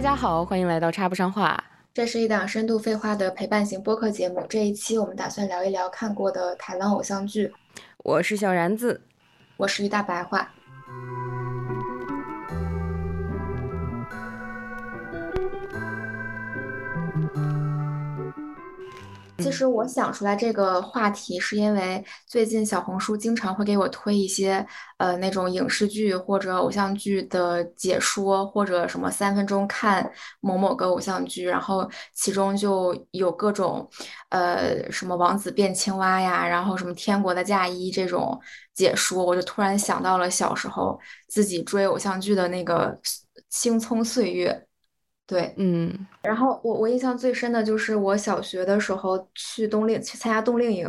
大家好，欢迎来到插不上话。这是一档深度废话的陪伴型播客节目。这一期我们打算聊一聊看过的台湾偶像剧。我是小然子，我是于大白话。其实我想出来这个话题，是因为最近小红书经常会给我推一些呃那种影视剧或者偶像剧的解说，或者什么三分钟看某某个偶像剧，然后其中就有各种呃什么王子变青蛙呀，然后什么天国的嫁衣这种解说，我就突然想到了小时候自己追偶像剧的那个青葱岁月。对，嗯，然后我我印象最深的就是我小学的时候去冬令去参加冬令营，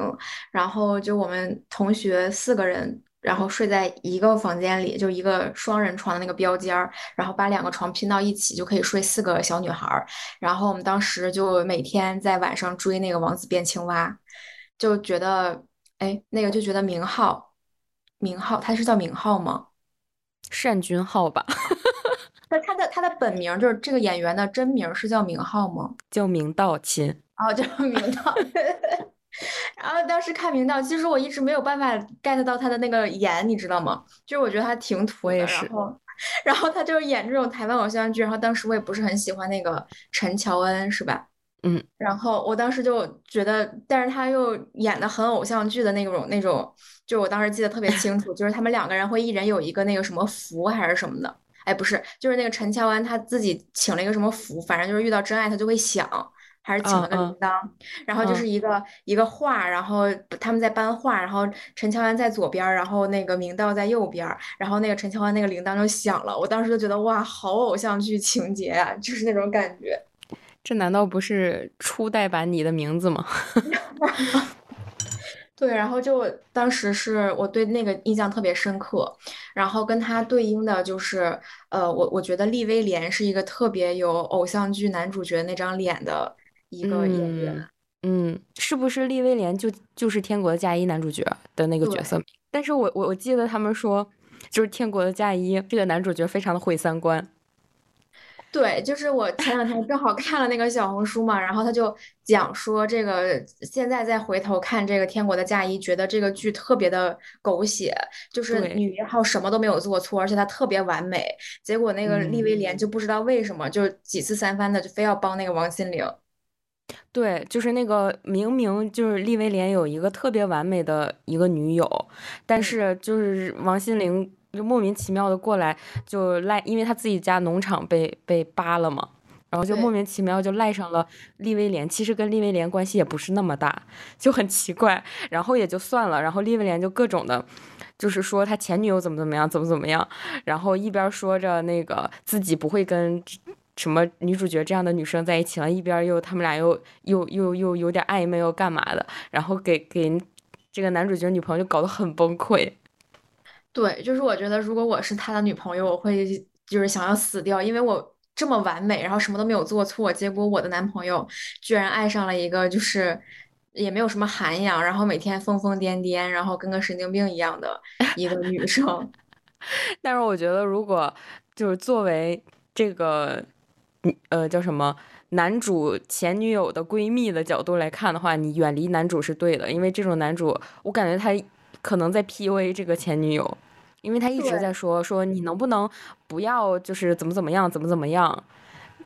然后就我们同学四个人，然后睡在一个房间里，就一个双人床的那个标间儿，然后把两个床拼到一起就可以睡四个小女孩儿，然后我们当时就每天在晚上追那个王子变青蛙，就觉得哎那个就觉得明浩，明浩他是叫明浩吗？单君浩吧。那他的他的本名就是这个演员的真名是叫明浩吗？叫明道亲。哦，叫明道。然后当时看明道，其实我一直没有办法 get 到他的那个颜，你知道吗？就是我觉得他挺土的。然后，然后他就是演这种台湾偶像剧，然后当时我也不是很喜欢那个陈乔恩，是吧？嗯。然后我当时就觉得，但是他又演的很偶像剧的那种那种，就我当时记得特别清楚，就是他们两个人会一人有一个那个什么符还是什么的。哎，不是，就是那个陈乔恩，他自己请了一个什么符，反正就是遇到真爱他就会响，还是请了个铃铛，然后就是一个一个画，然后他们在搬画，然后陈乔恩在左边，然后那个明道在右边，然后那个陈乔恩那个铃铛就响了，我当时就觉得哇，好偶像剧情节啊，就是那种感觉。这难道不是初代版你的名字吗？对，然后就当时是我对那个印象特别深刻，然后跟他对应的就是，呃，我我觉得利威廉是一个特别有偶像剧男主角那张脸的一个演员，嗯，是不是利威廉就就是《天国的嫁衣》男主角的那个角色？但是我我我记得他们说，就是《天国的嫁衣》这个男主角非常的毁三观。对，就是我前两天正好看了那个小红书嘛，然后他就讲说这个现在再回头看这个《天国的嫁衣》，觉得这个剧特别的狗血，就是女一号什么都没有做错，而且她特别完美。结果那个利威廉就不知道为什么，就几次三番的就非要帮那个王心凌。对，就是那个明明就是利威廉有一个特别完美的一个女友，但是就是王心凌。就莫名其妙的过来，就赖，因为他自己家农场被被扒了嘛，然后就莫名其妙就赖上了利威廉。其实跟利威廉关系也不是那么大，就很奇怪。然后也就算了，然后利威廉就各种的，就是说他前女友怎么怎么样，怎么怎么样。然后一边说着那个自己不会跟什么女主角这样的女生在一起了，一边又他们俩又又又又有点暧昧又干嘛的，然后给给这个男主角女朋友就搞得很崩溃。对，就是我觉得，如果我是他的女朋友，我会就是想要死掉，因为我这么完美，然后什么都没有做错，结果我的男朋友居然爱上了一个就是也没有什么涵养，然后每天疯疯癫癫，然后跟个神经病一样的 一个女生。但是我觉得，如果就是作为这个呃叫什么男主前女友的闺蜜的角度来看的话，你远离男主是对的，因为这种男主，我感觉他。可能在 PUA 这个前女友，因为他一直在说说你能不能不要就是怎么怎么样怎么怎么样，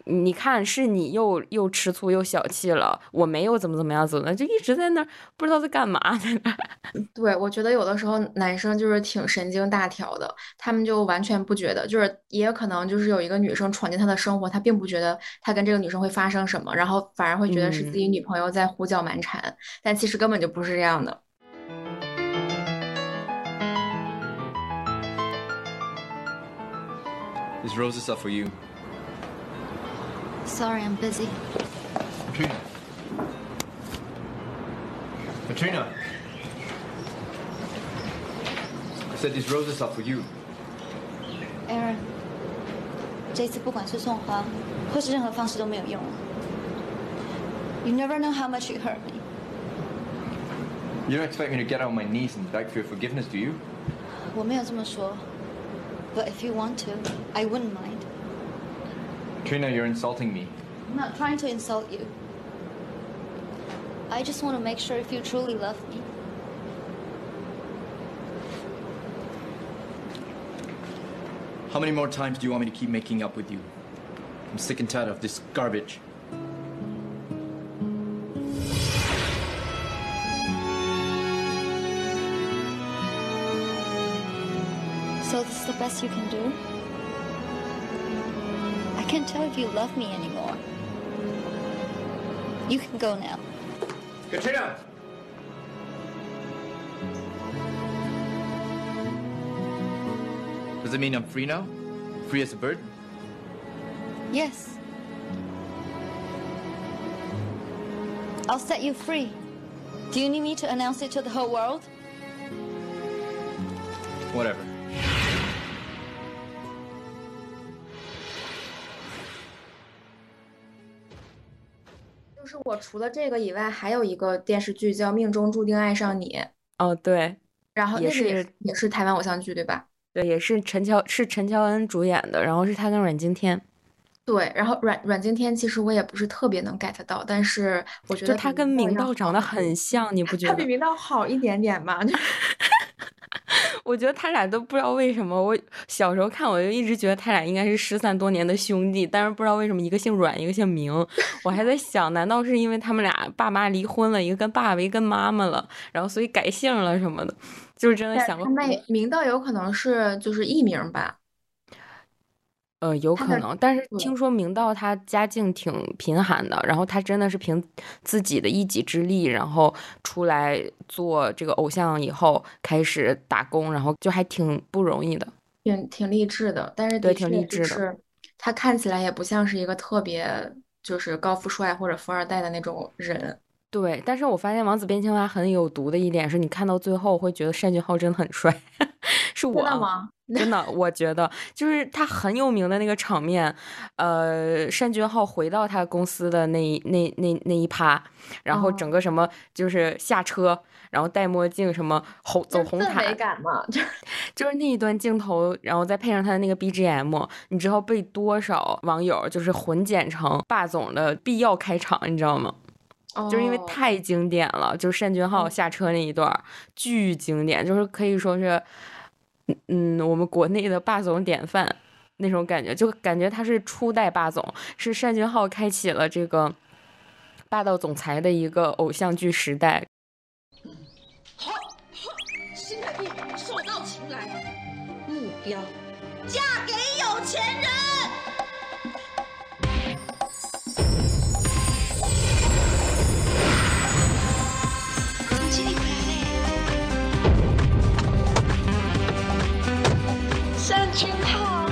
你看是你又又吃醋又小气了，我没有怎么怎么样怎么的就一直在那儿不知道在干嘛在那 对，我觉得有的时候男生就是挺神经大条的，他们就完全不觉得，就是也有可能就是有一个女生闯进他的生活，他并不觉得他跟这个女生会发生什么，然后反而会觉得是自己女朋友在胡搅蛮缠，但其实根本就不是这样的。These roses are for you. Sorry, I'm busy. Katrina. Katrina. I said these roses are for you. Aaron，这次不管是送花，或是任何方式都没有用。You never know how much you hurt me. You don't expect me to get on my knees and beg for your forgiveness, do you? 我没有这么说。 But if you want to, I wouldn't mind. Trina, you're insulting me. I'm not trying to insult you. I just want to make sure if you truly love me. How many more times do you want me to keep making up with you? I'm sick and tired of this garbage. The best you can do? I can't tell if you love me anymore. You can go now. Katrina! Does it mean I'm free now? Free as a bird? Yes. I'll set you free. Do you need me to announce it to the whole world? Whatever. 我除了这个以外，还有一个电视剧叫《命中注定爱上你》，哦，对然后也是那个也是台湾偶像剧，对吧？对，也是陈乔是陈乔恩主演的，然后是他跟阮经天，对，然后阮阮经天其实我也不是特别能 get 到，但是我觉得他跟明道道长得很像，你不 觉得他比？明道好一点点吧？就 是我觉得他俩都不知道为什么，我小时候看我就一直觉得他俩应该是失散多年的兄弟，但是不知道为什么一个姓阮，一个姓明，我还在想，难道是因为他们俩爸妈离婚了，一个跟爸爸，一个跟妈妈了，然后所以改姓了什么的？就是真的想过明道有可能是就是艺名吧？呃，有可能，但是听说明道他家境挺贫寒的，然后他真的是凭自己的一己之力，然后出来做这个偶像以后开始打工，然后就还挺不容易的。挺挺励志的，但是对挺励志是他看起来也不像是一个特别就是高富帅或者富二代的那种人。对，但是我发现王子变青蛙很有毒的一点是，你看到最后会觉得单俊浩真的很帅，是真的吗？真的，我觉得就是他很有名的那个场面，呃，单俊浩回到他公司的那一那那那一趴，然后哦整个什么就是下车，然后戴墨镜，什么红走红毯，感嘛，就就是那一段镜头，然后再配上他的那个 BGM，你知道被多少网友就是混剪成霸总的必要开场，你知道吗？就是因为哦太经典了，就是单俊浩嗯下车那一段儿巨经典，就是可以说是，嗯，我们国内的霸总典范那种感觉，就感觉他是初代霸总，是单俊浩开启了这个霸道总裁的一个偶像剧时代。好，好新台币手到擒来，目标单俊浩，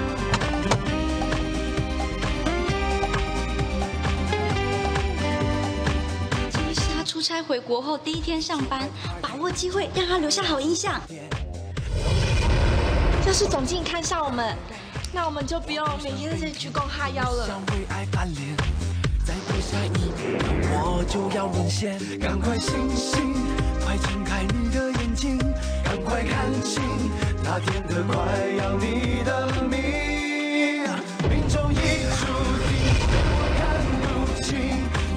今天是他出差回国后第一天上班，把握机会让他留下好印象。要是总经理看上我们，那我们就不用每天在这里鞠躬哈腰了。我就要沦陷。赶快醒醒，快睁开你的眼睛，快看清那天的快要你的命。命中已注定，我看不清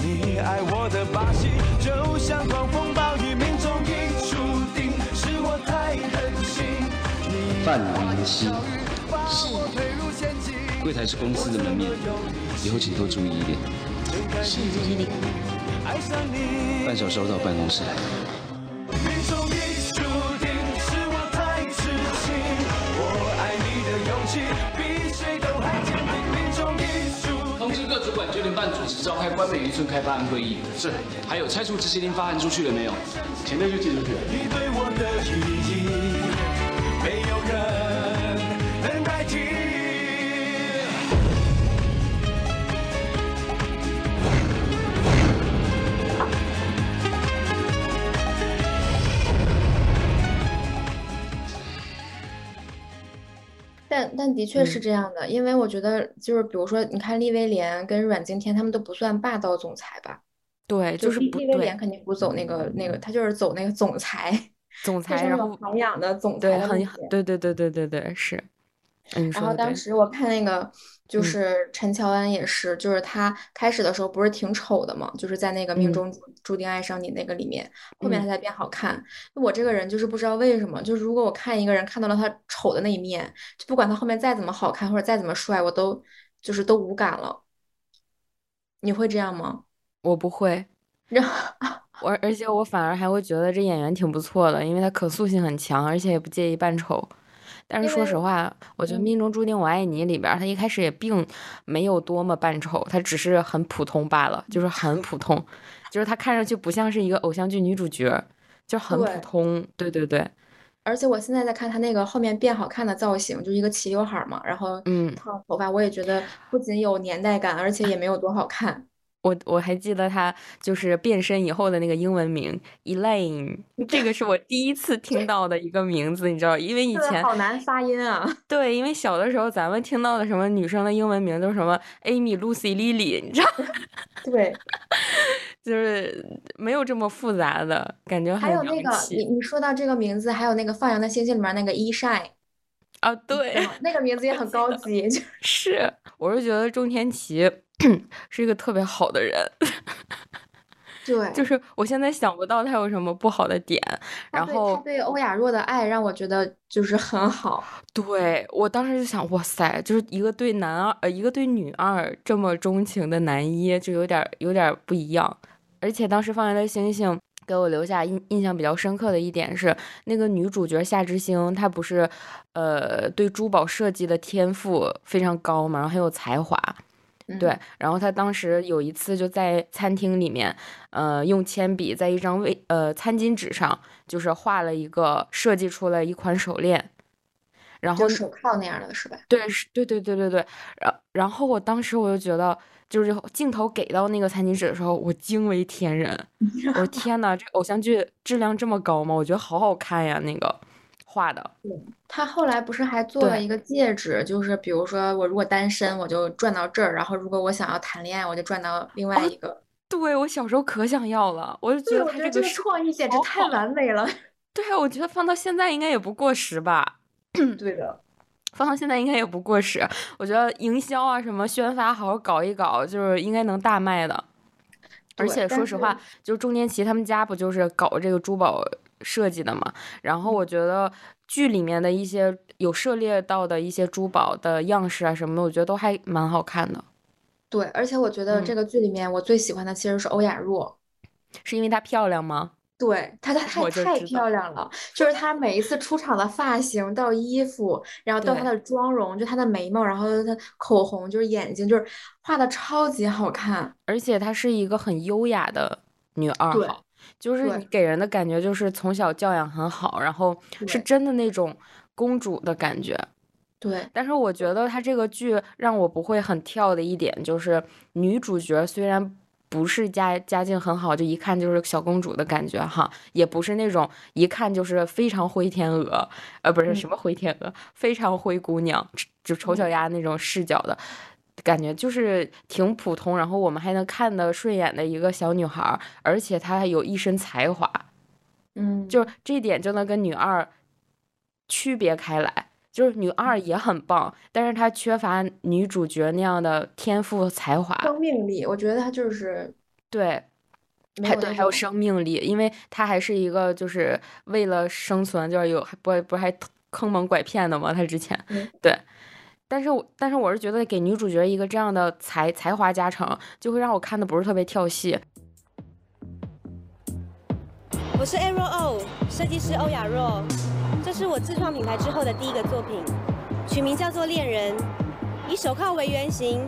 你爱我的把戏，就像狂风暴雨。命中已注定，是我太任性。范明熙，是。柜台是公司的门面，以后请多注意一点。是这是李爱上你。半小时后到办公室来。召开关美渔村开发案会议。是。还有拆除执行令发函出去了没有？前面就寄出去了。你对我的意义，没有人但但的确是嗯这样的，因为我觉得就是比如说，你看利威廉跟阮经天他们都不算霸道总裁吧？对，就是不利利威廉，肯定不走那个那个，他就是走那个总裁，总裁，然后涵养的总对，很裁。对对对对对对是。嗯，然后当时我看那个，就是陈乔恩也是，就是他开始的时候不是挺丑的嘛，就是在那个命中注定爱上你那个里面，后面他才变好看。我这个人就是不知道为什么，就是如果我看一个人看到了他丑的那一面，就不管他后面再怎么好看或者再怎么帅，我都就是都无感了。你会这样吗？我不会。我而且我反而还会觉得这演员挺不错的，因为他可塑性很强，而且也不介意扮丑。但是说实话，我觉得《命中注定我爱你》里边，他一开始也并没有多么扮丑，他只是很普通罢了，就是很普通，就是他看上去不像是一个偶像剧女主角，就很普通。对对对。而且我现在在看他那个后面变好看的造型，就是一个齐刘海嘛，然后嗯，烫头发，我也觉得不仅有年代感，而且也没有多好看。我我还记得他就是变身以后的那个英文名 Elaine，这个是我第一次听到的一个名字，你知道，因为以前好难发音啊。对，因为小的时候咱们听到的什么女生的英文名都是什么 Amy、Lucy、Lily，你知道？对，就是没有这么复杂的感觉。还有那个你你说到这个名字，还有那个放羊的星星里面那个 E Shine 啊，对，那个名字也很高级。是，我是觉得中天奇。是一个特别好的人，对，就是我现在想不到他有什么不好的点。然后他对欧雅若的爱让我觉得就是很好。对我当时就想，哇塞，就是一个对男二呃一个对女二这么钟情的男一，就有点有点不一样。而且当时放羊的星星给我留下印印象比较深刻的一点是，那个女主角夏之星，她不是呃对珠宝设计的天赋非常高嘛，然后很有才华。对，然后他当时有一次就在餐厅里面，呃，用铅笔在一张卫呃餐巾纸上，就是画了一个设计出了一款手链，然后手铐那样的是吧？对，是，对对对对对。然然后我当时我就觉得，就是镜头给到那个餐巾纸的时候，我惊为天人，我天呐，这偶像剧质量这么高吗？我觉得好好看呀，那个。画的，他后来不是还做了一个戒指，就是比如说我如果单身，我就转到这儿，然后如果我想要谈恋爱，我就转到另外一个。对我小时候可想要了，我就觉得他这个创意简直太完美了。对啊，我觉得放到现在应该也不过时吧。对的，放到现在应该也不过时。我觉得营销啊什么宣发好好搞一搞，就是应该能大卖的。而且说实话，就中年期他们家不就是搞这个珠宝。设计的嘛，然后我觉得剧里面的一些有涉猎到的一些珠宝的样式啊什么的，我觉得都还蛮好看的。对，而且我觉得这个剧里面我最喜欢的其实是欧雅若，是因为她漂亮吗？对，她她太太漂亮了，就是她每一次出场的发型到衣服，然后到她的妆容，就她的眉毛，然后她口红，就是眼睛，就是画的超级好看，而且她是一个很优雅的女二号。就是你给人的感觉就是从小教养很好，然后是真的那种公主的感觉。对，但是我觉得他这个剧让我不会很跳的一点就是女主角虽然不是家家境很好，就一看就是小公主的感觉哈，也不是那种一看就是非常灰天鹅，呃，不是什么灰天鹅，非常灰姑娘，就丑小鸭那种视角的。感觉就是挺普通，然后我们还能看得顺眼的一个小女孩，而且她还有一身才华，嗯，就这点就能跟女二区别开来。就是女二也很棒，但是她缺乏女主角那样的天赋才华、生命力。我觉得她就是对，还对还有生命力，因为她还是一个就是为了生存，就是有不不还坑蒙拐骗的吗？她之前对。但是，我但是我是觉得给女主角一个这样的才才华加成，就会让我看的不是特别跳戏。我是 Arrow O 设计师欧雅若，这是我自创品牌之后的第一个作品，取名叫做恋人，以手铐为原型，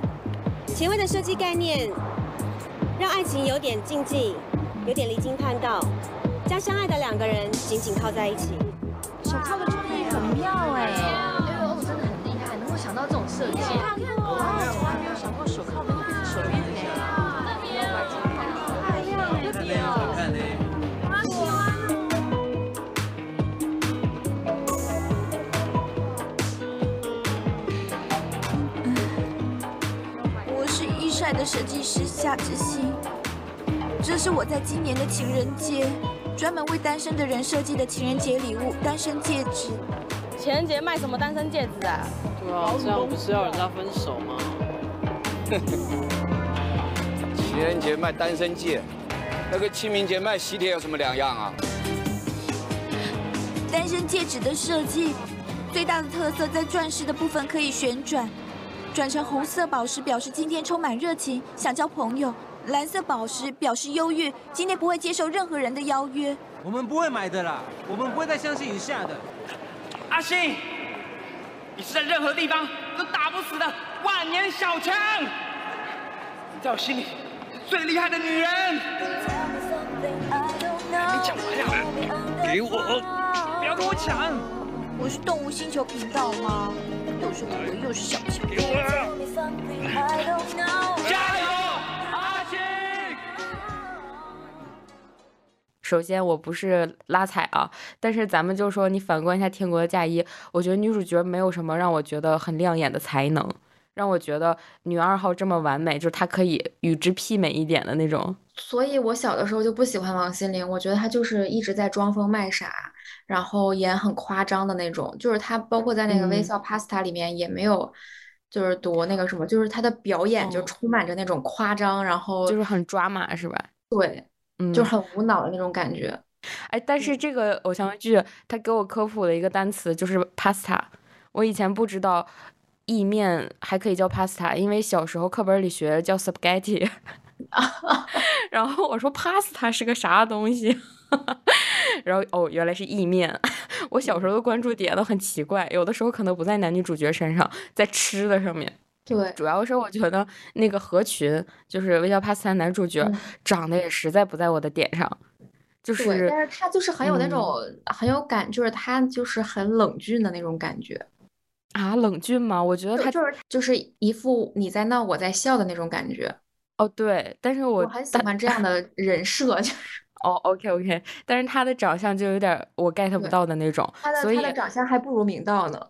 前卫的设计概念，让爱情有点禁忌，有点离经叛道，将相爱的两个人紧紧靠在一起。手铐的创意很妙哎。想到这种设计，我从来没有想过手的。那边太亮了，这边好看呢。我是一帅的设计师夏之星，这是我在今年的情人节专门为单身的人设计的情人节礼物——单身戒指。情人节卖什么单身戒指啊？对啊，这样不是要人家分手吗？情人节卖单身戒，那跟清明节卖喜帖有什么两样啊？单身戒指的设计最大的特色在钻石的部分可以旋转，转成红色宝石表示今天充满热情，想交朋友；蓝色宝石表示忧郁，今天不会接受任何人的邀约。我们不会买的啦，我们不会再相信以下的。阿信，你是在任何地方都打不死的万年小强，你在我心里是最厉害的女人。你讲完呀？给我，不要跟我抢！我是动物星球频道吗？又是我，又是小强。给我！加首先，我不是拉踩啊，但是咱们就说你反观一下《天国的嫁衣》，我觉得女主角没有什么让我觉得很亮眼的才能，让我觉得女二号这么完美，就是她可以与之媲美一点的那种。所以我小的时候就不喜欢王心凌，我觉得她就是一直在装疯卖傻，然后演很夸张的那种。就是她包括在那个《微嗯笑 Pasta》里面也没有，就是多那个什么，就是她的表演就充满着那种夸张，然后就是很抓马，是吧？对，嗯，就很无脑的那种感觉。哎，但是这个偶像剧他给我科普了一个单词，就是 pasta。我以前不知道意面还可以叫 pasta，因为小时候课本里学叫 spaghetti。然后我说 pasta 是个啥东西，然后哦，原来是意面。我小时候的关注点都很奇怪，有的时候可能不在男女主角身上，在吃的上面。对，主要是我觉得那个何群，就是《微笑 Pasta》男主角，长得也实在不在我的点上。就对，是，但是他就是很有那嗯种很有感，就是他就是很冷峻的那种感觉。啊，冷峻吗？我觉得他就就是就是一副你在闹我在笑的那种感觉。哦，对，但是我我很喜欢这样的人设，就是哦，OK OK，但是他的长相就有点儿我 get 不到的那种，他的所以他的长相还不如明道呢。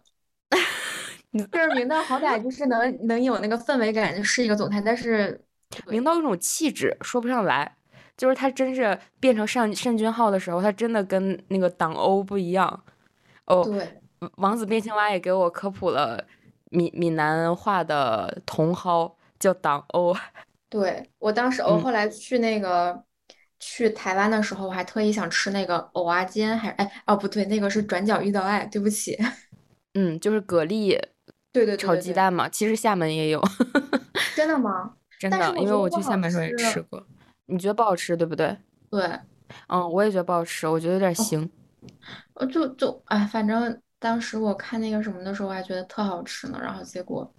就是明道好歹就是能能有那个氛围感，就是一个总裁，但是明道有种气质说不上来，就是他真是变成单单君浩的时候，他真的跟那个党欧不一样。哦，对，王子变青蛙也给我科普了闽闽南话的茼蒿叫党欧。对我当时 我嗯后来去那个去台湾的时候，我还特意想吃那个蚵仔煎，还是哎哦不对，那个是转角遇到爱，对不起。嗯，就是蛤蜊对对对炒鸡蛋嘛，其实厦门也有，真的吗？真的，因为我去厦门时候也吃吃过。你觉得不好吃，对不对？对，嗯，我也觉得不好吃，我觉得有点腥。我就就哎，反正当时我看那个什么的时候，我还觉得特好吃呢，然后结果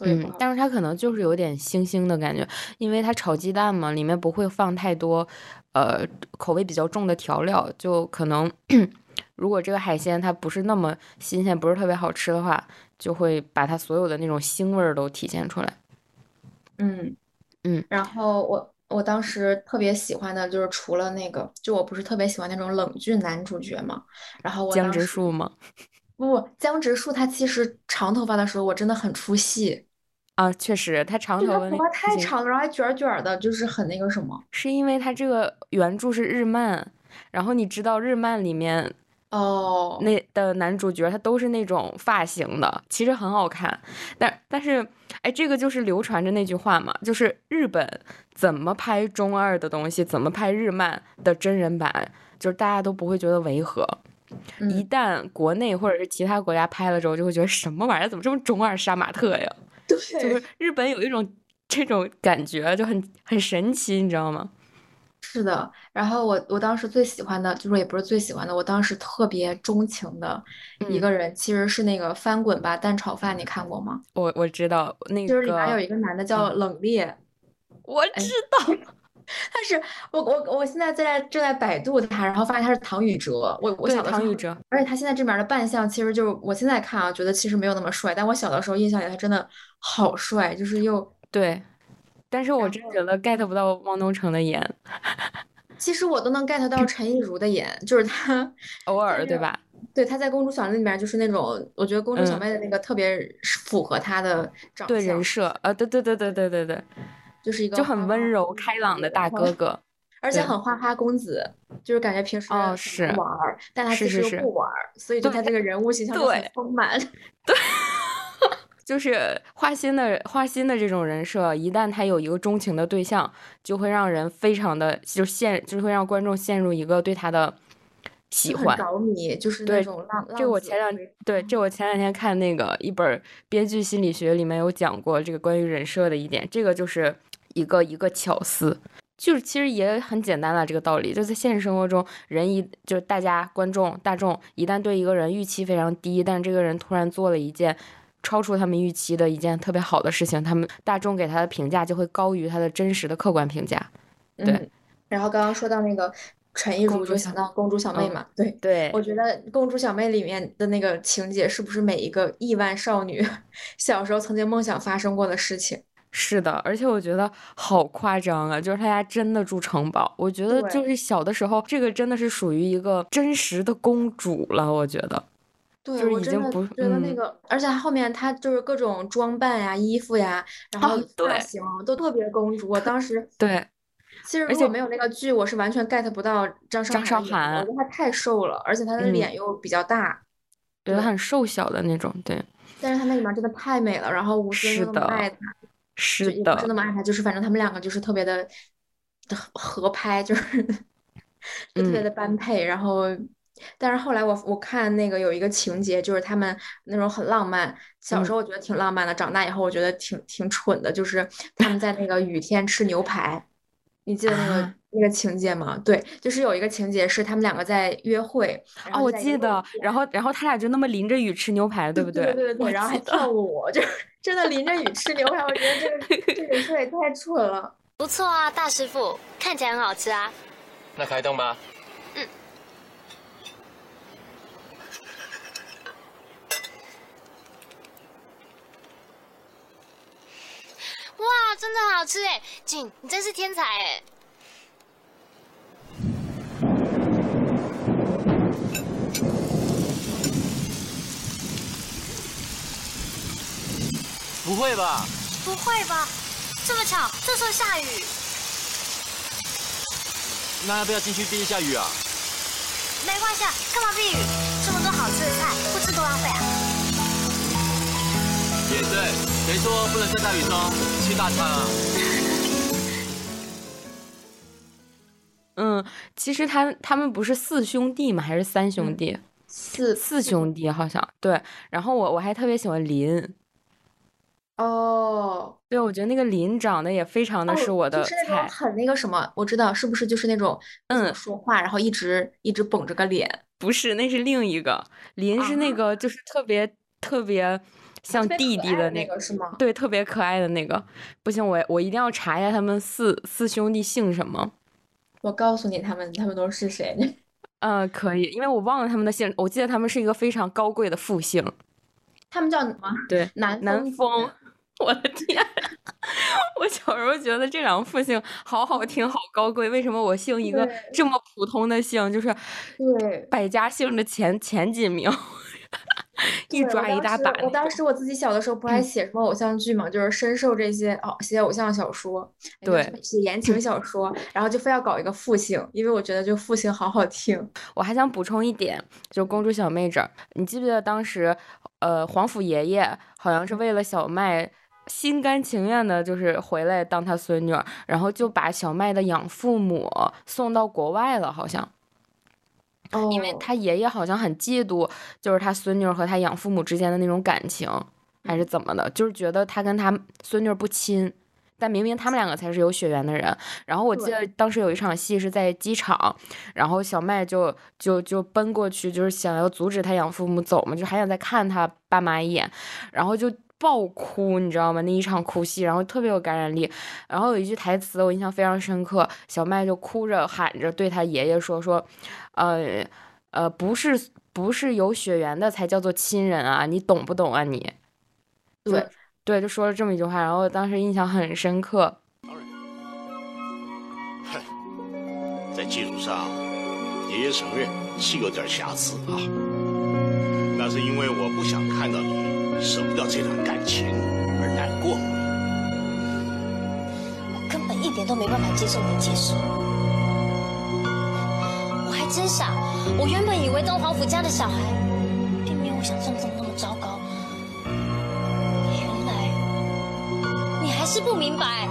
嗯但是它可能就是有点腥腥的感觉，因为它炒鸡蛋嘛，里面不会放太多，呃，口味比较重的调料，就可能 如果这个海鲜它不是那么新鲜，不是特别好吃的话，就会把它所有的那种腥味儿都体现出来。嗯嗯，然后我我当时特别喜欢的就是除了那个，就我不是特别喜欢那种冷峻男主角嘛，然后我江直树吗？不，江直树他其实长头发的时候我真的很出戏，啊，确实，他长头发太长了，然后还卷卷的，就是很那个什么。是因为他这个原著是日漫，然后你知道日漫里面哦，那的男主角他都是那种发型的，其实很好看。但但是，哎，这个就是流传着那句话嘛，就是日本怎么拍中二的东西，怎么拍日漫的真人版，就是大家都不会觉得违和。一嗯旦国内或者是其他国家拍了之后，就会觉得什么玩意儿，怎么这么中二杀马特呀？对，就是日本有一种这种感觉，就很很神奇，你知道吗？是的，然后我我当时最喜欢的，就是也不是最喜欢的，我当时特别钟情的一嗯。个人，其实是那个翻滚吧蛋炒饭，你看过吗？我我知道那个就是里面有一个男的叫。冷冽，我知道，他是我我我现在在正在百度他，然后发现他是唐禹哲，我我对小的时候，唐禹哲。而且他现在这边的扮相，其实就是我现在看啊，觉得其实没有那么帅，但我小的时候印象里他真的好帅，就是又对，但是我真觉得 get 不到汪东城的颜，其实我都能 get 到陈亦儒的颜，就是他 偶尔对吧？对，他在《公主小妹》里面就是那种，我觉得公主小嗯妹的那个特别符合她的长相，对人设，呃，对对对对对对对，就是一个就很温柔开朗的大哥哥。而且很花花公子，就是感觉平时很哦是玩儿，但他其实又不玩儿，所以就他这个人物形象就很对丰满。就是花心的花心的这种人设，一旦他有一个钟情的对象，就会让人非常的就陷，就会让观众陷入一个对他的喜欢。着迷，就是那对种浪这我前两对这我前两天看那个一本编剧心理学里面有讲过这个关于人设的一点，这个就是一个一个巧思，就是其实也很简单了这个道理，就在现实生活中，人一就是大家观众大众一旦对一个人预期非常低，但这个人突然做了一件。超出他们预期的一件特别好的事情，他们大众给他的评价就会高于他的真实的客观评价。对，嗯，然后刚刚说到那个陈亦儒，就想到公主小妹嗯嘛。对，对，我觉得公主小妹里面的那个情节，是不是每一个亿万少女 小时候曾经梦想发生过的事情？是的，而且我觉得好夸张啊！就是他家真的住城堡，我觉得就是小的时候，这个真的是属于一个真实的公主了。我觉得，对，就是我真的已经不觉得那嗯个，而且后面她就是各种装扮呀、衣服呀，然后发型都特别公主。我当时 对，其实如果没有那个剧，我是完全 get 不到张韶张韶涵的我觉得她太瘦了，而且她的嗯脸又比较大，觉得很瘦小的那种，对，但是她那里面真的太美了，然后吴尊又那么的爱她。是就也不是那的，么爱他，就是反正他们两个就是特别的的合合拍，就是 就特别嗯的般配。然后，但是后来我我看那个有一个情节，就是他们那种很浪漫，小时嗯候我觉得挺浪漫的，长大以后我觉得挺挺蠢的，就是他们在那个雨天吃牛排。你记得那个、啊那个情节吗？对，就是有一个情节是他们两个在约会，然哦，我记得，然后然后他俩就那么淋着雨吃牛排，对不对对对对，我然后还跳舞，就是真的淋着雨吃牛排，我觉得这个 这个事也太蠢了。不错啊，大师傅，看起来很好吃啊。那开动吧。哇，真的好吃哎！景，你真是天才哎！不会吧？不会吧？这么巧，这时候下雨。那要不要进去避一下雨啊？没关系啊，干嘛避雨？这么多好吃的菜，不吃多浪费啊！也对，谁说不能在大雨中吃大餐啊？嗯，其实他他们不是四兄弟吗？还是三兄弟？嗯四四兄弟好像对。然后我我还特别喜欢林，哦，对我觉得那个林长得也非常的是我的就是那种。很那个什么，我知道是不是就是那种嗯说话，然后一直一直绷着个脸，不是，那是另一个林是那个就是特别特别像弟弟的那那个是吗对，特别可爱的那个。不行，我我一定要查一下他们四四兄弟姓什么。我告诉你他们他们都是谁。嗯，可以，因为我忘了他们的姓，我记得他们是一个非常高贵的复姓。他们叫什么？对，南南风风。我的天！我小时候觉得这两个复姓好好听，好高贵。为什么我姓一个这么普通的姓，就是对百家姓的前前几名，一抓一大把我当时我当时我自己小的时候不还写什么偶像剧嘛，就是深受这些哦写偶像小说，对写言情小说，然后就非要搞一个复姓，因为我觉得这个复姓好好听。我还想补充一点，就公主小妹这儿，你记不记得当时，呃，皇甫爷爷好像是为了小麦。心甘情愿的，就是回来当他孙女儿，然后就把小麦的养父母送到国外了，好像。哦，因为他爷爷好像很嫉妒，就是他孙女和他养父母之间的那种感情，还是怎么的，就是觉得他跟他孙女不亲，但明明他们两个才是有血缘的人。然后我记得当时有一场戏是在机场，然后小麦就就就奔过去，就是想要阻止他养父母走嘛，就还想再看他爸妈一眼，然后就。爆哭，你知道吗？那一场哭戏，然后特别有感染力。然后有一句台词我印象非常深刻，小麦就哭着喊着对他爷爷说：“说，呃呃，不是不是有血缘的才叫做亲人啊，你懂不懂啊你？”对对，就说了这么一句话，然后当时印象很深刻。在技术上，爷爷承认是有点瑕疵啊，那是因为我不想看到你舍不掉这段感情而难过。我根本一点都没办法接受你的解释。我还真傻。我原本以为当皇府家的小孩，并没有我想象中那么糟糕。原来你还是不明白，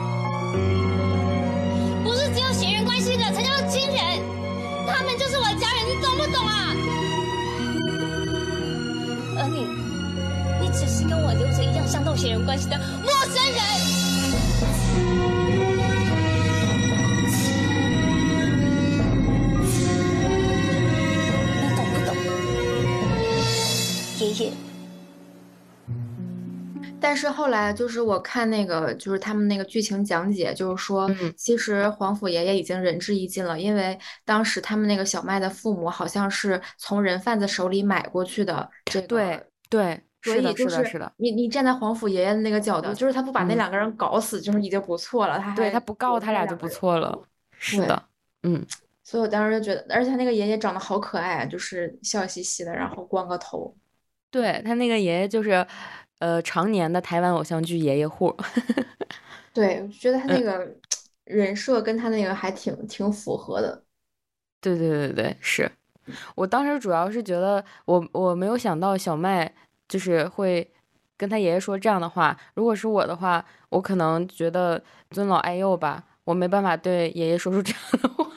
流着一样相同血缘关系的陌生人。你懂不懂，爷爷？但是后来就是我看那个，就是他们那个剧情讲解，就是说，其实皇甫爷爷已经仁至义尽了，因为当时他们那个小麦的父母好像是从人贩子手里买过去的这个，对对，所以就是的，是的。你你站在皇甫爷爷的那个角度，就是他不把那嗯两个人搞死，就是已经不错了，他还对他不告他俩就不错了。是的，嗯。所以我当时就觉得，而且他那个爷爷长得好可爱啊，就是笑嘻嘻的，然后光个头。对他那个爷爷就是，呃，常年的台湾偶像剧爷爷户。对，我觉得他那嗯个人设跟他那个还挺挺符合的。对对对对，是我当时主要是觉得我我没有想到小麦就是会跟他爷爷说这样的话。如果是我的话，我可能觉得尊老爱幼吧，我没办法对爷爷说出这样的话。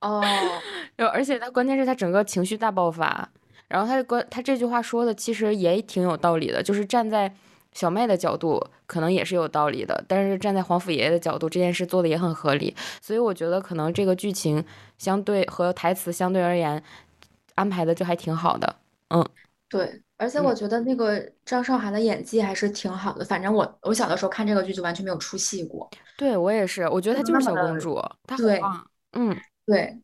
哦，而且他关键是他整个情绪大爆发，然后他关他这句话说的其实也挺有道理的，就是站在小麦的角度可能也是有道理的，但是站在皇甫爷爷的角度，这件事做的也很合理，所以我觉得可能这个剧情相对和台词相对而言安排的就还挺好的，嗯，对，而且我觉得那个张韶涵的演技还是挺好的。反正我我小的时候看这个剧就完全没有出戏过。对我也是，我觉得她就是小公主，她很对棒，嗯，对。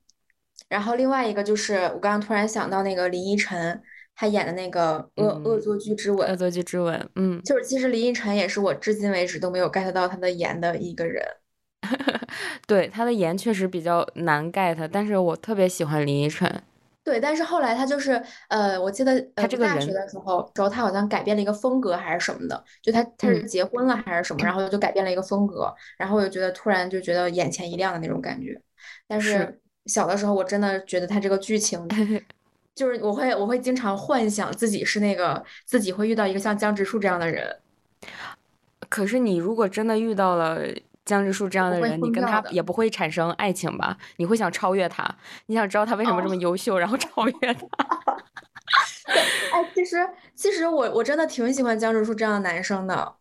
然后另外一个就是我刚刚突然想到那个林依晨，她演的那个《恶恶作剧之吻》。恶作剧之吻，嗯，就是其实林依晨也是我至今为止都没有 get 到她的颜的一个人。对她的颜确实比较难 get，但是我特别喜欢林依晨。对，但是后来他就是，呃，我记得呃他这个大学的时候，时候他好像改变了一个风格还是什么的，就他他是嗯结婚了还是什么，然后就改变了一个风格，然后我就觉得突然就觉得眼前一亮的那种感觉。但是是小的时候，我真的觉得他这个剧情，就是我会我会经常幻想自己是那个自己会遇到一个像江直树这样的人。可是你如果真的遇到了江直树这样的人，你跟他也不会产生爱情吧？你会想超越他，你想知道他为什么哦这么优秀，然后超越他。哎，其实其实我我真的挺喜欢江直树这样的男生的。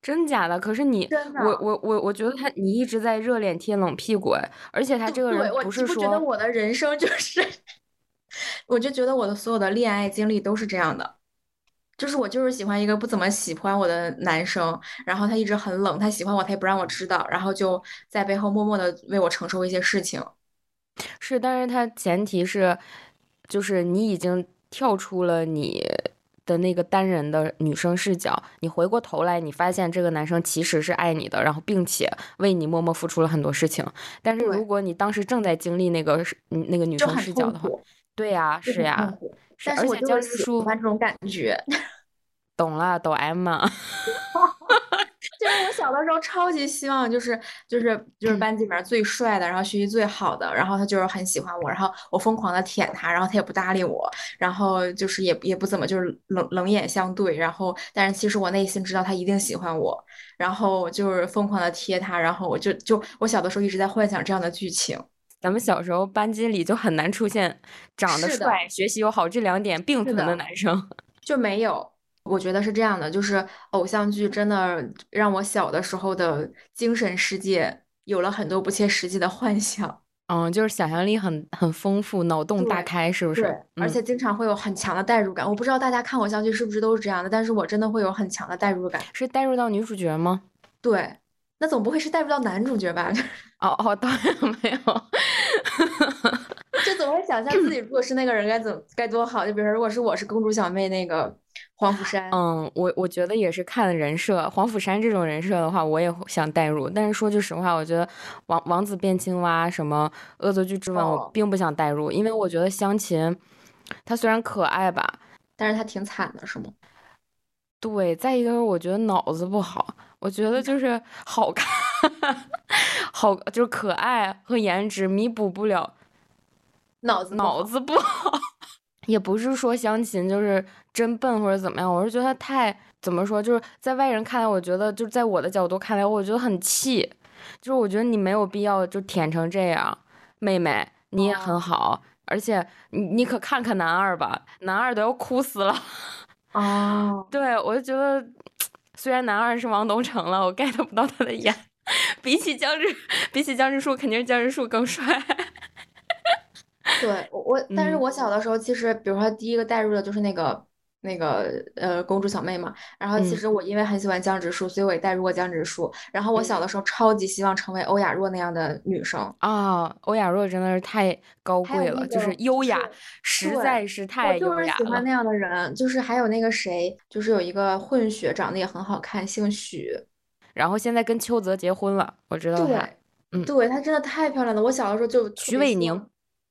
真假的？可是你，我我我我觉得他，你一直在热脸贴冷屁股，哎，而且他这个人不是不觉得说，我的人生就是，我就觉得我的所有的恋爱经历都是这样的，就是我就是喜欢一个不怎么喜欢我的男生，然后他一直很冷，他喜欢我，他也不让我知道，然后就在背后默默的为我承受一些事情。是，但是他前提是，就是你已经跳出了你的那个单人的女生视角，你回过头来，你发现这个男生其实是爱你的，然后并且为你默默付出了很多事情。但是如果你当时正在经历那个是嗯那个女生很视角的话苦，对呀，就是很呀但是我就是喜欢这种感觉。懂了，抖 M 嘛。就是我小的时候超级希望，就是就是就是班级里面最帅的，然后学习最好的，然后他就是很喜欢我，然后我疯狂的舔他，然后他也不搭理我，然后就是也也不怎么就是冷冷眼相对，然后但是其实我内心知道他一定喜欢我，然后就是疯狂的贴他，然后我就就我小的时候一直在幻想这样的剧情。咱们小时候班级里就很难出现长得帅、学习又好这两点并存的男生。就没有。我觉得是这样的，就是偶像剧真的让我小的时候的精神世界有了很多不切实际的幻想。嗯，就是想象力很很丰富，脑洞大开，是不是？对，而嗯且经常会有很强的代入感。我不知道大家看偶像剧是不是都是这样的，但是我真的会有很强的代入感。是代入到女主角吗？对，那总不会是带入到男主角吧？哦哦，当然没有。就总会想象自己如果是那个人该怎么该多好。就比如说，如果是我是公主小妹那个黄甫山，嗯，我我觉得也是看人设，黄甫山这种人设的话，我也想代入。但是说句实话，我觉得王王子变青蛙什么恶作剧之吻，我哦并不想代入，因为我觉得湘琴，她虽然可爱吧，但是她挺惨的，是吗？对，再一个是我觉得脑子不好，我觉得就是好看，好就是可爱和颜值弥补不了脑子脑子不好，也不是说相亲就是真笨或者怎么样，我是觉得他太怎么说，就是在外人看来，我觉得就是在我的角度看来，我觉得很气，就是我觉得你没有必要就舔成这样，妹妹你也很好，而且你你可看看男二吧，男二都要哭死了。哦，对我就觉得，虽然男二是王东城了，我 get 不到他的颜，比起江直，比起江直树，肯定是江直树更帅。对我我，但是嗯我小的时候，其实比如说第一个带入的就是那个那个呃公主小妹嘛，然后其嗯实我因为很喜欢江直树，所以我也带入过江直树。然后我小的时候超级希望成为欧雅若那样的女生。啊，欧雅若真的是太高贵了，就是优雅，实在是太优雅了是喜欢那。样的人，就是还有那个谁，就是有一个混血，长得也很好看，姓许。然后现在跟邱泽结婚了，我知道他。对，嗯对，她真的太漂亮了。我小的时候就特徐伟宁，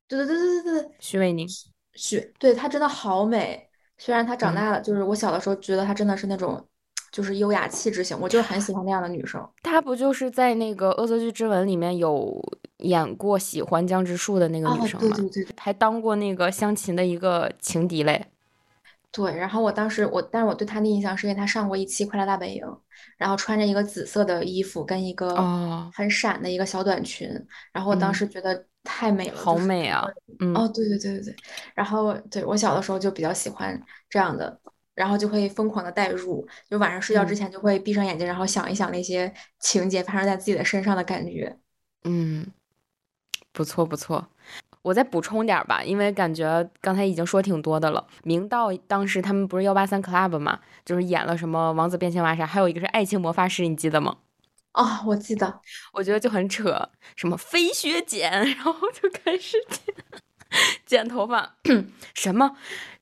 对对对对对对，徐伟宁，许，对她真的好美。虽然她长嗯大了，就是我小的时候觉得她真的是那种，就是优雅气质型，我就是很喜欢那样的女生。她不就是在那个《恶作剧之吻》里面有演过喜欢江直树的那个哦女生吗？对对对对还当过那个湘琴的一个情敌嘞。对，然后我当时我，但是我对她的印象是因为她上过一期《快乐大本营》，然后穿着一个紫色的衣服跟一个哦很闪的一个小短裙，然后我当嗯时觉得太美了，好美啊！嗯，哦，对对对对对，然后对我小的时候就比较喜欢这样的，然后就会疯狂的代入，就晚上睡觉之嗯前就会闭上眼睛，然后想一想那些情节发生在自己的身上的感觉。嗯，不错不错。我再补充点吧，因为感觉刚才已经说挺多的了。明道当时他们不是幺八三 club 嘛，就是演了什么王子变青蛙啥，还有一个是爱情魔法师，你记得吗？哦，我记得，我觉得就很扯，什么飞削剪，然后就开始剪 剪头发，什么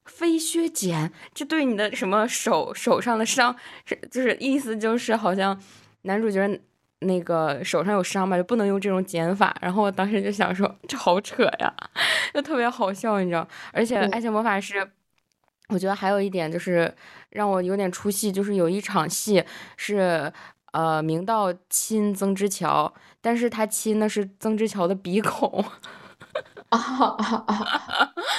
飞削剪，这对你的什么手手上的伤，是就是意思就是好像男主角那个手上有伤吧，就不能用这种剪法。然后我当时就想说，这好扯呀，就特别好笑，你知道？而且《爱情魔法师》。我觉得还有一点就是让我有点出戏，就是有一场戏是呃明道亲曾之乔，但是他亲的是曾之乔的鼻孔。啊啊啊！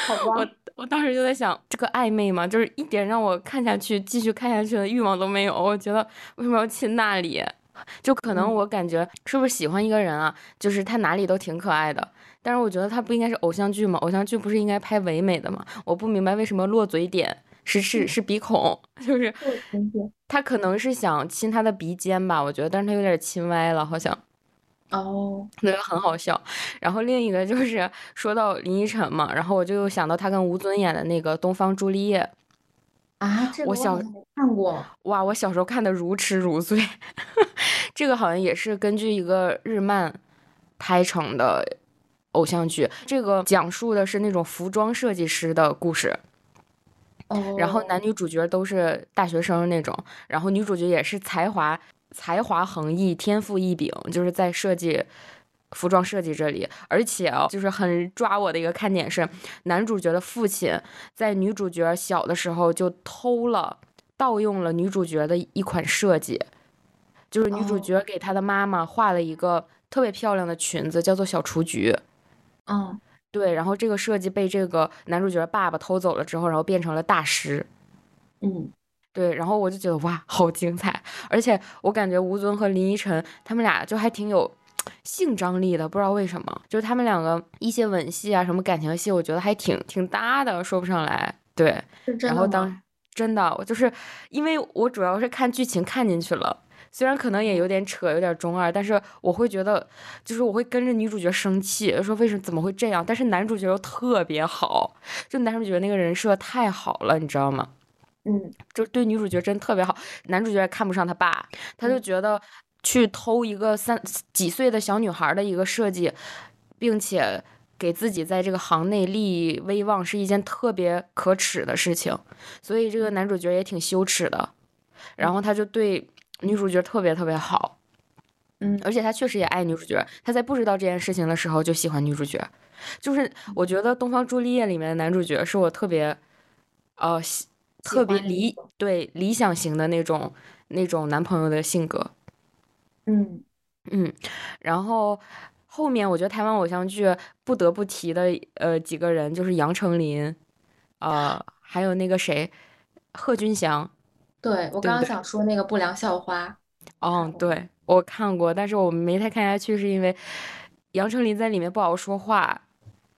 好吧，我我当时就在想，这个暧昧嘛，就是一点让我看下去、继续看下去的欲望都没有。我觉得为什么要亲那里？就可能我感觉是不是喜欢一个人啊，就是他哪里都挺可爱的，但是我觉得他不应该是偶像剧吗？偶像剧不是应该拍唯美的吗？我不明白为什么落嘴点是是是鼻孔，就是他可能是想亲他的鼻尖吧，我觉得，但是他有点亲歪了，好像。哦，那个很好笑。然后另一个就是说到林依晨嘛，然后我就又想到他跟吴尊演的那个《东方朱丽叶》啊，这个我小好像没看过。哇，我小时候看的如痴如醉。这个好像也是根据一个日漫拍成的偶像剧，这个讲述的是那种服装设计师的故事。然后男女主角都是大学生那种，然后女主角也是才华才华横溢、天赋异禀，就是在设计服装设计这里。而且啊，就是很抓我的一个看点是，男主角的父亲在女主角小的时候就偷了、盗用了女主角的一款设计，就是女主角给她的妈妈画了一个特别漂亮的裙子，叫做小雏菊。嗯，对，然后这个设计被这个男主角爸爸偷走了之后，然后变成了大师。嗯，对，然后我就觉得哇，好精彩！而且我感觉吴尊和林依晨他们俩就还挺有性张力的，不知道为什么，就是他们两个一些吻戏啊，什么感情戏，我觉得还挺挺搭的，说不上来。对，然后当？真的，我就是因为我主要是看剧情看进去了。虽然可能也有点扯，有点中二，但是我会觉得，就是我会跟着女主角生气，说为什么怎么会这样？但是男主角又特别好，就男主角那个人设太好了，你知道吗？嗯，就对女主角真特别好，男主角也看不上他爸，他就觉得去偷一个三几岁的小女孩的一个设计，并且给自己在这个行内立益威望是一件特别可耻的事情，所以这个男主角也挺羞耻的，然后他就对女主角特别特别好。嗯，而且他确实也爱女主角，他在不知道这件事情的时候就喜欢女主角，就是我觉得《东方朱丽叶》里面的男主角是我特别，呃，特别理对理想型的那种那种男朋友的性格，嗯。嗯，然后后面我觉得台湾偶像剧不得不提的呃几个人就是杨丞琳，呃，还有那个谁，贺军翔。对，我刚刚想说那个不良校花。哦，对，我看过，但是我没太看下去，是因为杨丞琳在里面不好说话。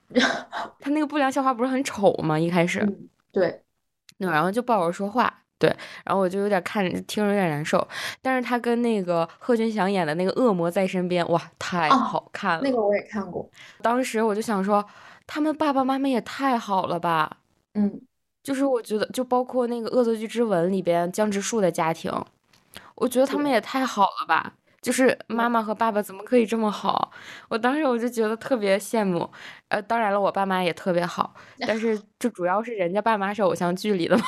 他那个不良校花不是很丑吗？一开始。对。然后就不好说话。对，然后我就有点看听着有点难受，但是他跟那个贺军翔演的那个《恶魔在身边》，哇，太好看了。那个我也看过，当时我就想说，他们爸爸妈妈也太好了吧。嗯，就是我觉得，就包括那个《恶作剧之吻》里边江直树的家庭，我觉得他们也太好了吧。就是妈妈和爸爸怎么可以这么好？我当时我就觉得特别羡慕。呃，当然了，我爸妈也特别好，但是就主要是人家爸妈是偶像剧里的嘛。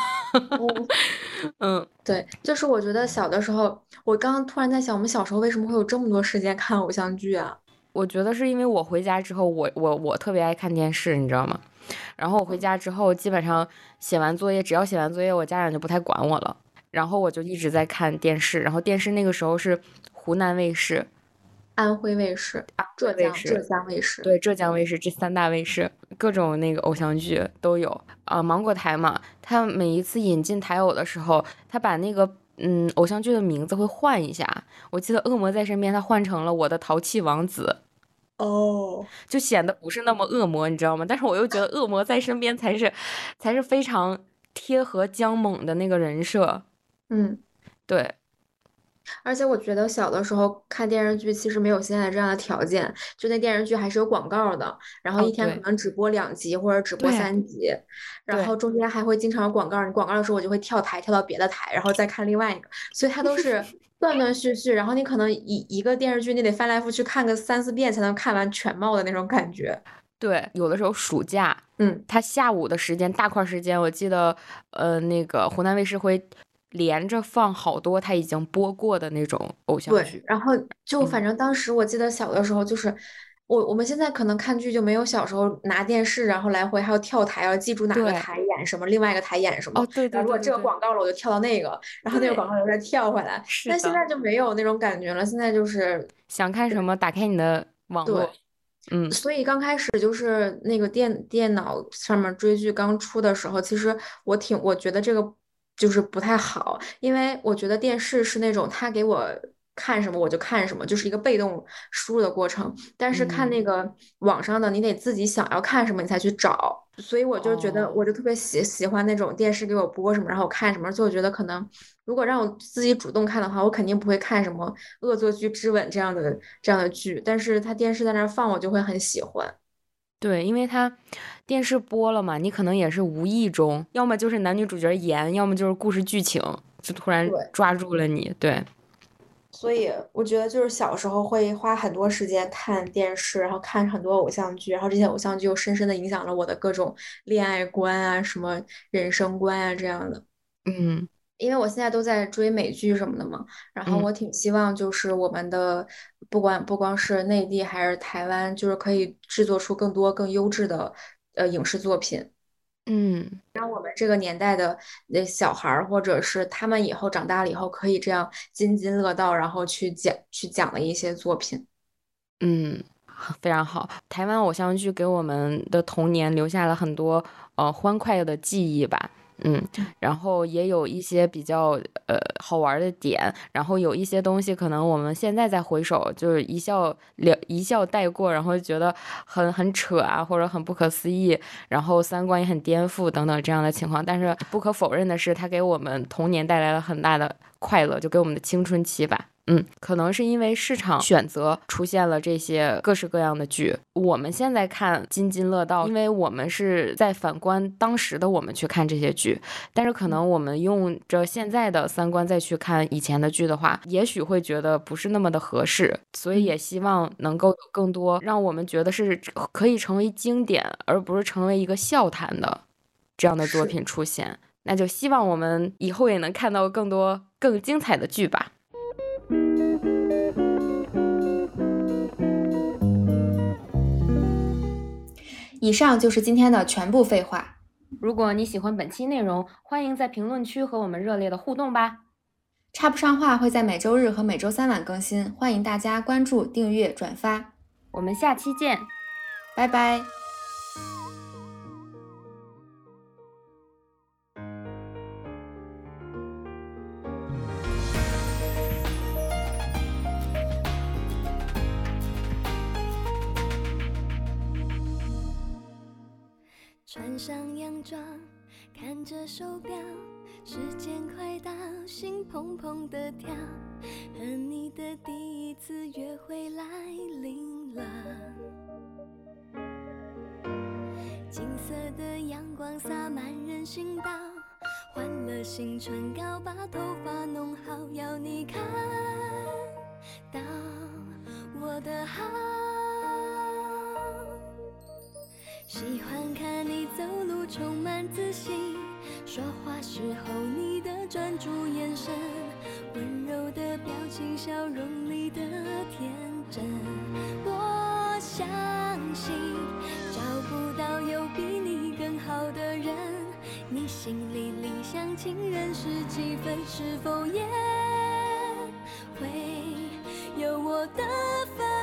嗯，对，就是我觉得小的时候，我刚刚突然在想，我们小时候为什么会有这么多时间看偶像剧啊？我觉得是因为我回家之后，我我我特别爱看电视，你知道吗？然后我回家之后，基本上写完作业，只要写完作业，我家长就不太管我了。然后我就一直在看电视，然后电视那个时候是湖南卫视、安徽卫视、浙江浙江卫视，对浙江卫视这三大卫视，各种那个偶像剧都有啊。芒果台嘛，他每一次引进台偶的时候，他把那个嗯偶像剧的名字会换一下。我记得《恶魔在身边》，他换成了《我的淘气王子》，哦，就显得不是那么恶魔，你知道吗？但是我又觉得《恶魔在身边》才是才是非常贴合姜猛的那个人设。嗯，对，而且我觉得小的时候看电视剧其实没有现在这样的条件，就那电视剧还是有广告的，然后一天可能只播两集或者只播三集，然后中间还会经常有广告，你广告的时候我就会跳台跳到别的台，然后再看另外一个，所以它都是 断断续续，然后你可能一一个电视剧你得翻来覆去看个三四遍才能看完全貌的那种感觉。对，有的时候暑假，嗯，它下午的时间大块时间，我记得，呃，那个湖南卫视会。连着放好多他已经播过的那种偶像剧，对，然后就反正当时我记得小的时候，就是我我们现在可能看剧就没有小时候拿电视，然后来回还要跳台，要记住哪个台演什么，另外一个台演什么。哦，对对。如果这个广告了，我就跳到那个，然后那个广告又再跳回来。但现在就没有那种感觉了，现在就是想看什么，打开你的网络。嗯。所以刚开始就是那个电电脑上面追剧刚出的时候，其实我挺我觉得这个。就是不太好，因为我觉得电视是那种他给我看什么我就看什么，就是一个被动输入的过程。但是看那个网上的，你得自己想要看什么你才去找。所以我就觉得，我就特别喜喜欢那种电视给我播什么，然后我看什么。所以我觉得可能，如果让我自己主动看的话，我肯定不会看什么《恶作剧之吻》这样的这样的剧。但是他电视在那放，我就会很喜欢。对，因为他电视播了嘛，你可能也是无意中，要么就是男女主角演，要么就是故事剧情，就突然抓住了你。对，所以我觉得就是小时候会花很多时间看电视，然后看很多偶像剧，然后这些偶像剧又深深的影响了我的各种恋爱观啊，什么人生观啊这样的。嗯。因为我现在都在追美剧什么的嘛，然后我挺希望就是我们的不管不光是内地还是台湾，就是可以制作出更多更优质的呃影视作品，嗯，让我们这个年代的那小孩儿或者是他们以后长大了以后可以这样津津乐道，然后去讲去讲的一些作品，嗯，非常好。台湾偶像剧给我们的童年留下了很多呃欢快的记忆吧。嗯，然后也有一些比较呃好玩的点，然后有一些东西可能我们现在再回首，就是一笑了一笑带过，然后觉得很很扯啊，或者很不可思议，然后三观也很颠覆等等这样的情况。但是不可否认的是，它给我们童年带来了很大的快乐，就给我们的青春期吧。嗯，可能是因为市场选择出现了这些各式各样的剧，我们现在看津津乐道，因为我们是在反观当时的我们去看这些剧，但是可能我们用着现在的三观再去看以前的剧的话，也许会觉得不是那么的合适，所以也希望能够有更多让我们觉得是可以成为经典，而不是成为一个笑谈的这样的作品出现。那就希望我们以后也能看到更多更精彩的剧吧。以上就是今天的全部废话。如果你喜欢本期内容，欢迎在评论区和我们热烈的互动吧。插不上话会在每周日和每周三晚更新，欢迎大家关注、订阅、转发。我们下期见，拜拜。穿上洋装，看着手表，时间快到，心砰砰的跳，和你的第一次约会来临了。金色的阳光洒满人行道，换了新唇膏，把头发弄好，要你看到我的好。喜欢看你走路充满自信，说话时候你的专注眼神，温柔的表情，笑容里的天真。我相信找不到有比你更好的人，你心里理想情人是几分？是否也会有我的份？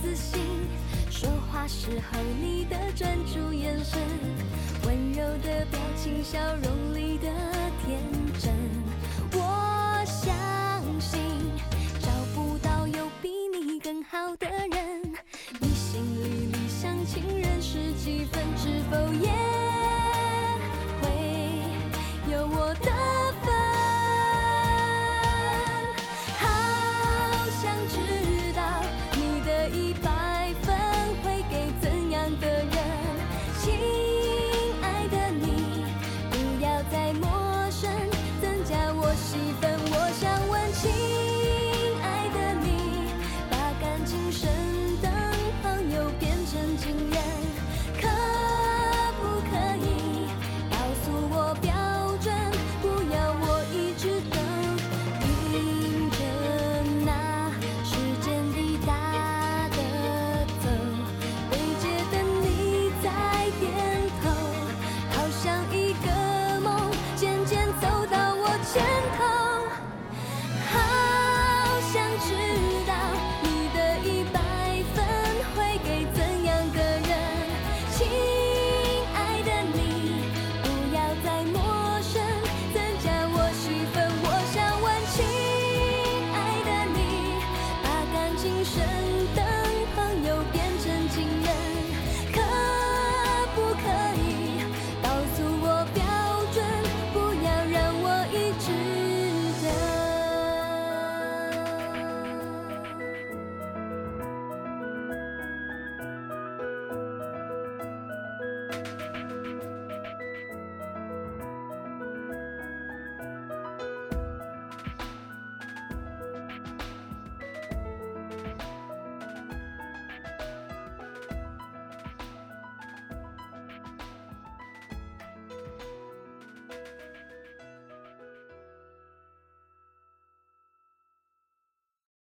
自信，说话时候你的专注眼神，温柔的表情，笑容里的天